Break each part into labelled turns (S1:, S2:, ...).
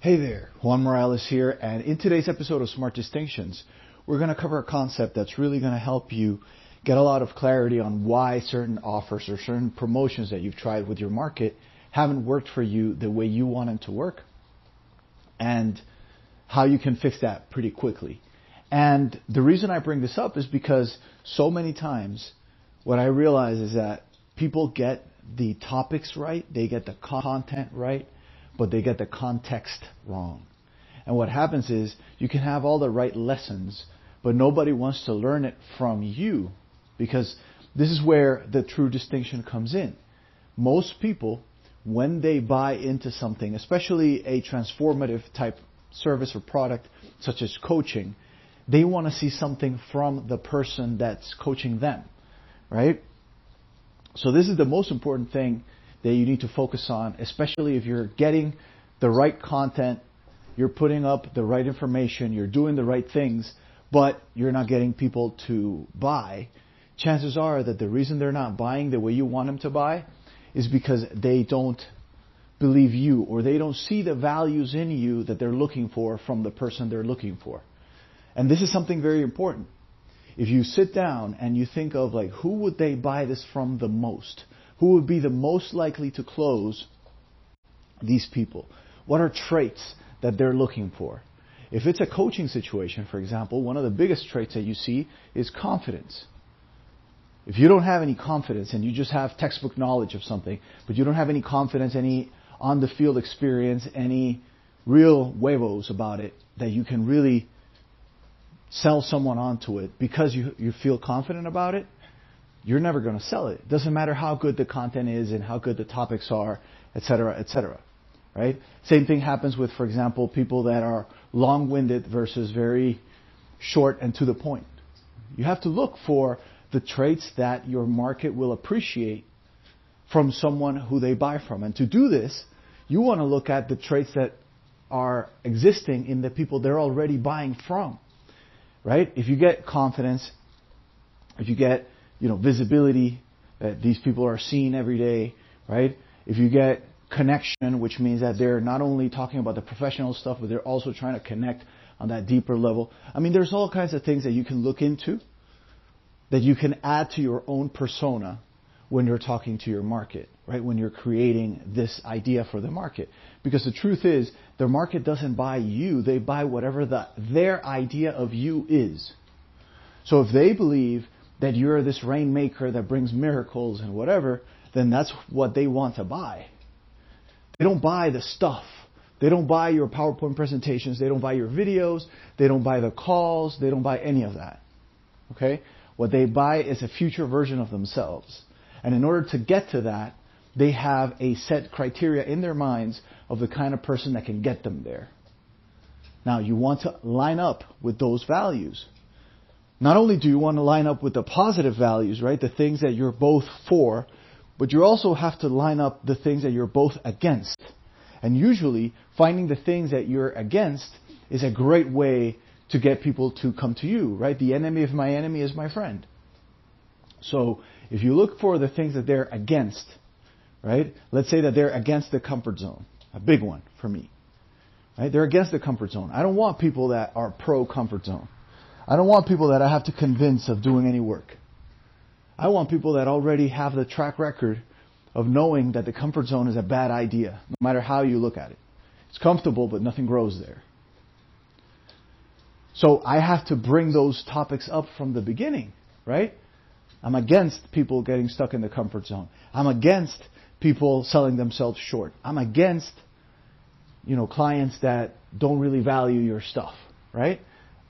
S1: Hey there, Juan Morales here, and in today's episode of Smart Distinctions, we're going to cover a concept that's really going to help you get a lot of clarity on why certain offers or certain promotions that you've tried with your market haven't worked for you the way you want them to work, and how you can fix that pretty quickly. And the reason I bring this up is because so many times what I realize is that people get the topics right, they get the content right, but they get the context wrong. And what happens is you can have all the right lessons, but nobody wants to learn it from you because this is where the true distinction comes in. Most people, when they buy into something, especially a transformative type service or product such as coaching, they want to see something from the person that's coaching them, right? So this is the most important thing that you need to focus on, especially if you're getting the right content, you're putting up the right information, you're doing the right things, but you're not getting people to buy. Chances are that the reason they're not buying the way you want them to buy is because they don't believe you or they don't see the values in you that they're looking for from the person they're looking for. And this is something very important. If you sit down and you think of like who would they buy this from the most? Who would be the most likely to close these people? What are traits that they're looking for? If it's a coaching situation, for example, one of the biggest traits that you see is confidence. If you don't have any confidence and you just have textbook knowledge of something, but you don't have any confidence, any on the field experience, any real huevos about it that you can really sell someone onto it because you, you feel confident about it, you're never going to sell it. It doesn't matter how good the content is and how good the topics are, et cetera, et cetera. Right? Same thing happens with, for example, people that are long-winded versus very short and to the point. You have to look for the traits that your market will appreciate from someone who they buy from. And to do this, you want to look at the traits that are existing in the people they're already buying from. Right? If you get confidence, if you get you know, visibility that these people are seen every day, right? If you get connection, which means that they're not only talking about the professional stuff, but they're also trying to connect on that deeper level. I mean, there's all kinds of things that you can look into that you can add to your own persona when you're talking to your market, right? When you're creating this idea for the market. Because the truth is, the market doesn't buy you, they buy whatever the, their idea of you is. So if they believe that you're this rainmaker that brings miracles and whatever, then that's what they want to buy. They don't buy the stuff. They don't buy your PowerPoint presentations. They don't buy your videos. They don't buy the calls. They don't buy any of that. Okay? What they buy is a future version of themselves. And in order to get to that, they have a set criteria in their minds of the kind of person that can get them there. Now, you want to line up with those values. Not only do you want to line up with the positive values, right, the things that you're both for, but you also have to line up the things that you're both against. And usually, finding the things that you're against is a great way to get people to come to you, right? The enemy of my enemy is my friend. So, if you look for the things that they're against, right? Let's say that they're against the comfort zone. A big one for me. Right? They're against the comfort zone. I don't want people that are pro comfort zone. I don't want people that I have to convince of doing any work. I want people that already have the track record of knowing that the comfort zone is a bad idea, no matter how you look at it. It's comfortable, but nothing grows there. So I have to bring those topics up from the beginning, right? I'm against people getting stuck in the comfort zone. I'm against people selling themselves short. I'm against, you know, clients that don't really value your stuff, right?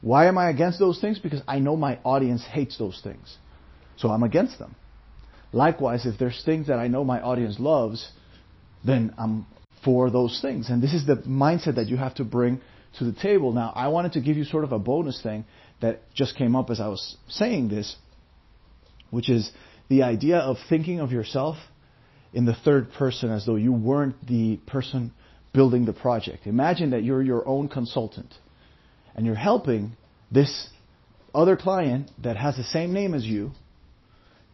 S1: Why am I against those things? Because I know my audience hates those things. So I'm against them. Likewise, if there's things that I know my audience loves, then I'm for those things. And this is the mindset that you have to bring to the table. Now, I wanted to give you sort of a bonus thing that just came up as I was saying this, which is the idea of thinking of yourself in the third person as though you weren't the person building the project. Imagine that you're your own consultant and you're helping this other client that has the same name as you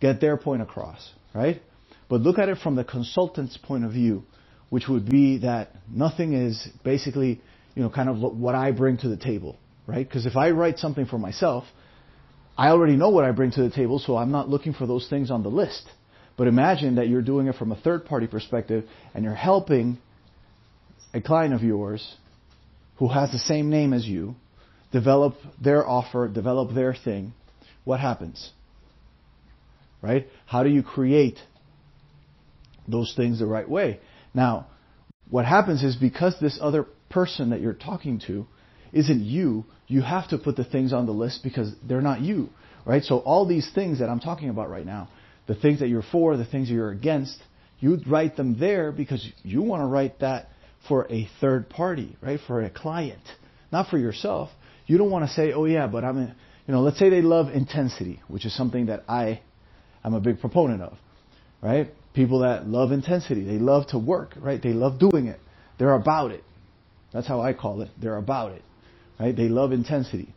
S1: get their point across, right? But look at it from the consultant's point of view, which would be that nothing is basically, you know, kind of what I bring to the table, right? Because if I write something for myself, I already know what I bring to the table, so I'm not looking for those things on the list. But imagine that you're doing it from a third party perspective and you're helping a client of yours who has the same name as you develop their offer, develop their thing. What happens? Right? How do you create those things the right way? Now, what happens is because this other person that you're talking to isn't you, you have to put the things on the list because they're not you, right? So all these things that I'm talking about right now, the things that you're for, the things that you're against, you write them there because you want to write that for a third party, right? For a client, not for yourself. You don't want to say, oh yeah, but I'm, in, you know, let's say they love intensity, which is something that I am a big proponent of, right? People that love intensity, they love to work, right? They love doing it. They're about it. That's how I call it. They're about it, right? They love intensity.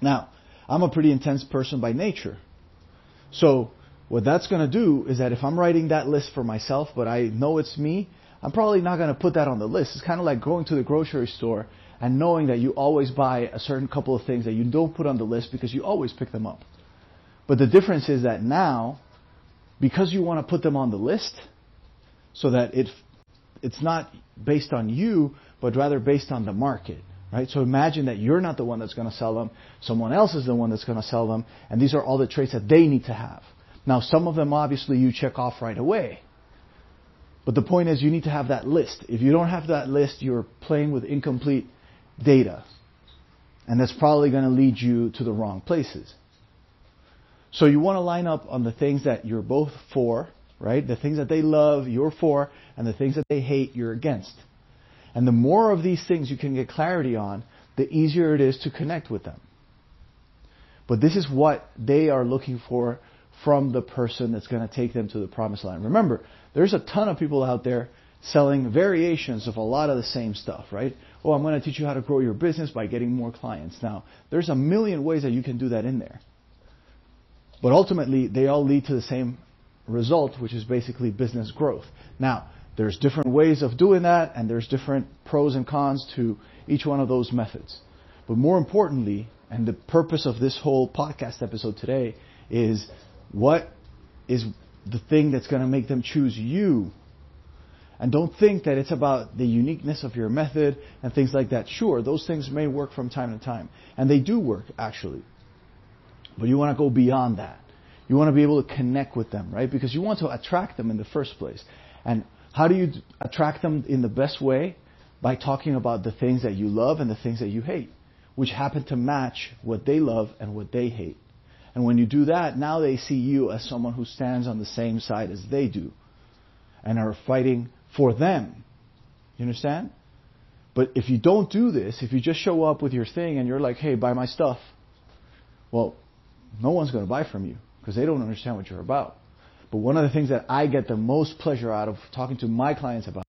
S1: Now, I'm a pretty intense person by nature. So, what that's going to do is that if I'm writing that list for myself, but I know it's me, I'm probably not going to put that on the list. It's kind of like going to the grocery store and knowing that you always buy a certain couple of things that you don't put on the list because you always pick them up. But the difference is that now, because you want to put them on the list, so that it it's not based on you, but rather based on the market. Right? So imagine that you're not the one that's going to sell them, someone else is the one that's going to sell them, and these are all the traits that they need to have. Now, some of them obviously you check off right away. But the point is, you need to have that list. If you don't have that list, you're playing with incomplete data. And that's probably going to lead you to the wrong places. So you want to line up on the things that you're both for, right? The things that they love, you're for, and the things that they hate, you're against. And the more of these things you can get clarity on, the easier it is to connect with them. But this is what they are looking for from the person that's going to take them to the promised land. Remember, there's a ton of people out there selling variations of a lot of the same stuff, right? Oh, I'm going to teach you how to grow your business by getting more clients. Now, there's a million ways that you can do that in there. But ultimately, they all lead to the same result, which is basically business growth. Now, there's different ways of doing that, and there's different pros and cons to each one of those methods. But more importantly, and the purpose of this whole podcast episode today is what is the thing that's going to make them choose you? And don't think that it's about the uniqueness of your method and things like that. Sure, those things may work from time to time. And they do work, actually. But you want to go beyond that. You want to be able to connect with them, right? Because you want to attract them in the first place. And how do you attract them in the best way? By talking about the things that you love and the things that you hate, which happen to match what they love and what they hate. And when you do that, now they see you as someone who stands on the same side as they do and are fighting for them. You understand? But if you don't do this, if you just show up with your thing and you're like, hey, buy my stuff, well, no one's going to buy from you because they don't understand what you're about. But one of the things that I get the most pleasure out of talking to my clients about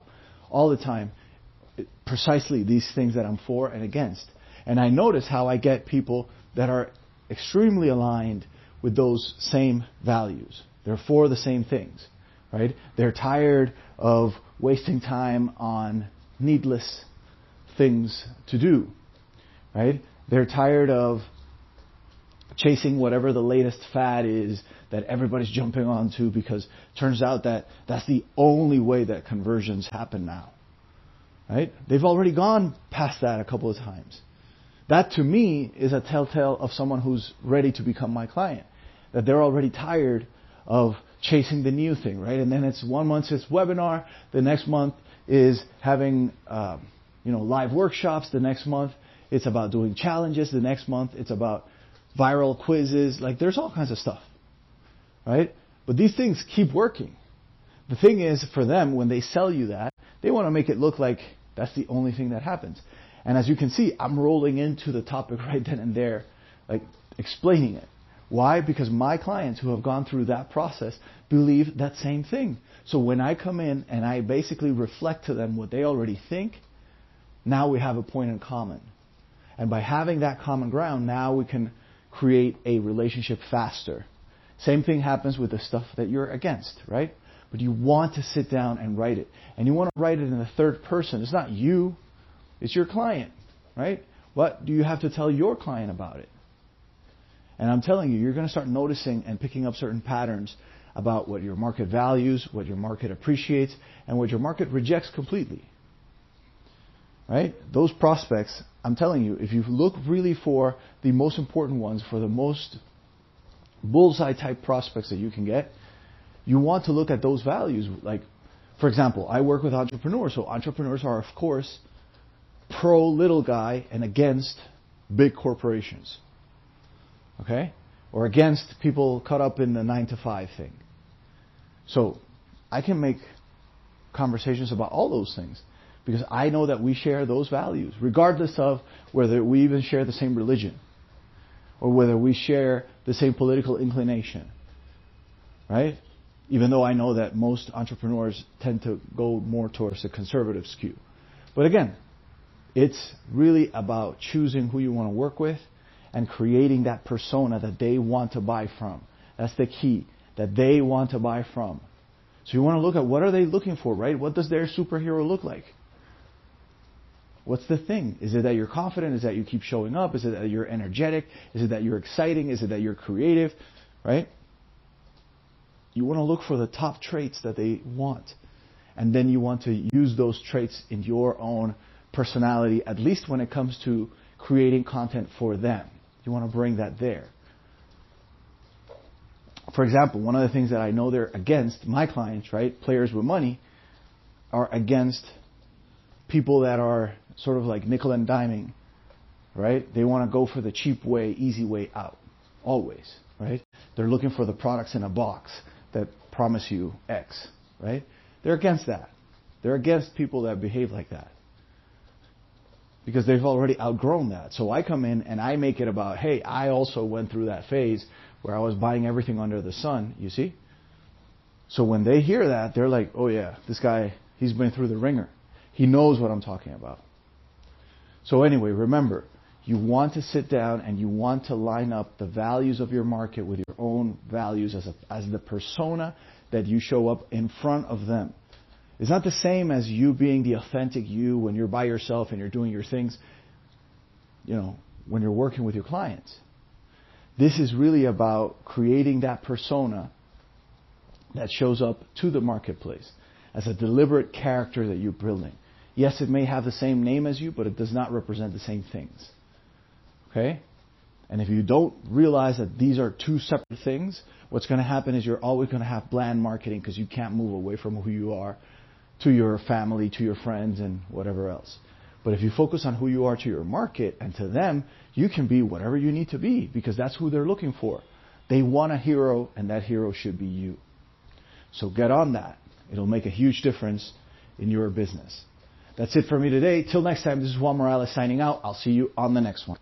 S1: all the time, precisely these things that I'm for and against. And I notice how I get people that are extremely aligned with those same values. They're for the same things, right? They're tired of wasting time on needless things to do, right? They're tired of chasing whatever the latest fad is that everybody's jumping onto because turns out that that's the only way that conversions happen now. Right? They've already gone past that a couple of times. That to me is a telltale of someone who's ready to become my client. That they're already tired of chasing the new thing, right? And then it's one month it's webinar, the next month is having um, you know live workshops, the next month it's about doing challenges, the next month it's about viral quizzes, like there's all kinds of stuff, right? But these things keep working. The thing is, for them, when they sell you that, they want to make it look like that's the only thing that happens. And as you can see, I'm rolling into the topic right then and there, like explaining it. Why? Because my clients who have gone through that process believe that same thing. So when I come in and I basically reflect to them what they already think, now we have a point in common. And by having that common ground, now we can create a relationship faster. Same thing happens with the stuff that you're against, right? but you want to sit down and write it. And you want to write it in the third person. It's not you, it's your client, right? What do you have to tell your client about it? And I'm telling you, you're going to start noticing and picking up certain patterns about what your market values, what your market appreciates, and what your market rejects completely. Right? Those prospects, I'm telling you, if you look really for the most important ones, for the most bullseye type prospects that you can get, you want to look at those values. Like, for example, I work with entrepreneurs, so entrepreneurs are, of course, pro little guy and against big corporations. Okay? Or against people caught up in the 9 to 5 thing. So, I can make conversations about all those things because I know that we share those values, regardless of whether we even share the same religion or whether we share the same political inclination. Right? Even though I know that most entrepreneurs tend to go more towards the conservative skew. But again, it's really about choosing who you want to work with and creating that persona that they want to buy from. That's the key, that they want to buy from. So you want to look at what are they looking for, right? What does their superhero look like? What's the thing? Is it that you're confident? Is that you keep showing up? Is it that you're energetic? Is it that you're exciting? Is it that you're creative? Right? You want to look for the top traits that they want. And then you want to use those traits in your own personality, at least when it comes to creating content for them. You want to bring that there. For example, one of the things that I know they're against, my clients, right, players with money, are against people that are sort of like nickel and diming, right? They want to go for the cheap way, easy way out, always, right? They're looking for the products in a box that promise you X, right? They're against that. They're against people that behave like that. Because they've already outgrown that. So I come in and I make it about, hey, I also went through that phase where I was buying everything under the sun, you see? So when they hear that, they're like, oh yeah, this guy, he's been through the ringer. He knows what I'm talking about. So anyway, remember, you want to sit down and you want to line up the values of your market with your own values as, a, as the persona that you show up in front of them. It's not the same as you being the authentic you when you're by yourself and you're doing your things, you know, when you're working with your clients. This is really about creating that persona that shows up to the marketplace as a deliberate character that you're building. Yes, it may have the same name as you, but it does not represent the same things. Okay? And if you don't realize that these are two separate things, what's going to happen is you're always going to have bland marketing because you can't move away from who you are to your family, to your friends, and whatever else. But if you focus on who you are to your market and to them, you can be whatever you need to be because that's who they're looking for. They want a hero, and that hero should be you. So get on that. It'll make a huge difference in your business. That's it for me today. Till next time, this is Juan Morales signing out. I'll see you on the next one.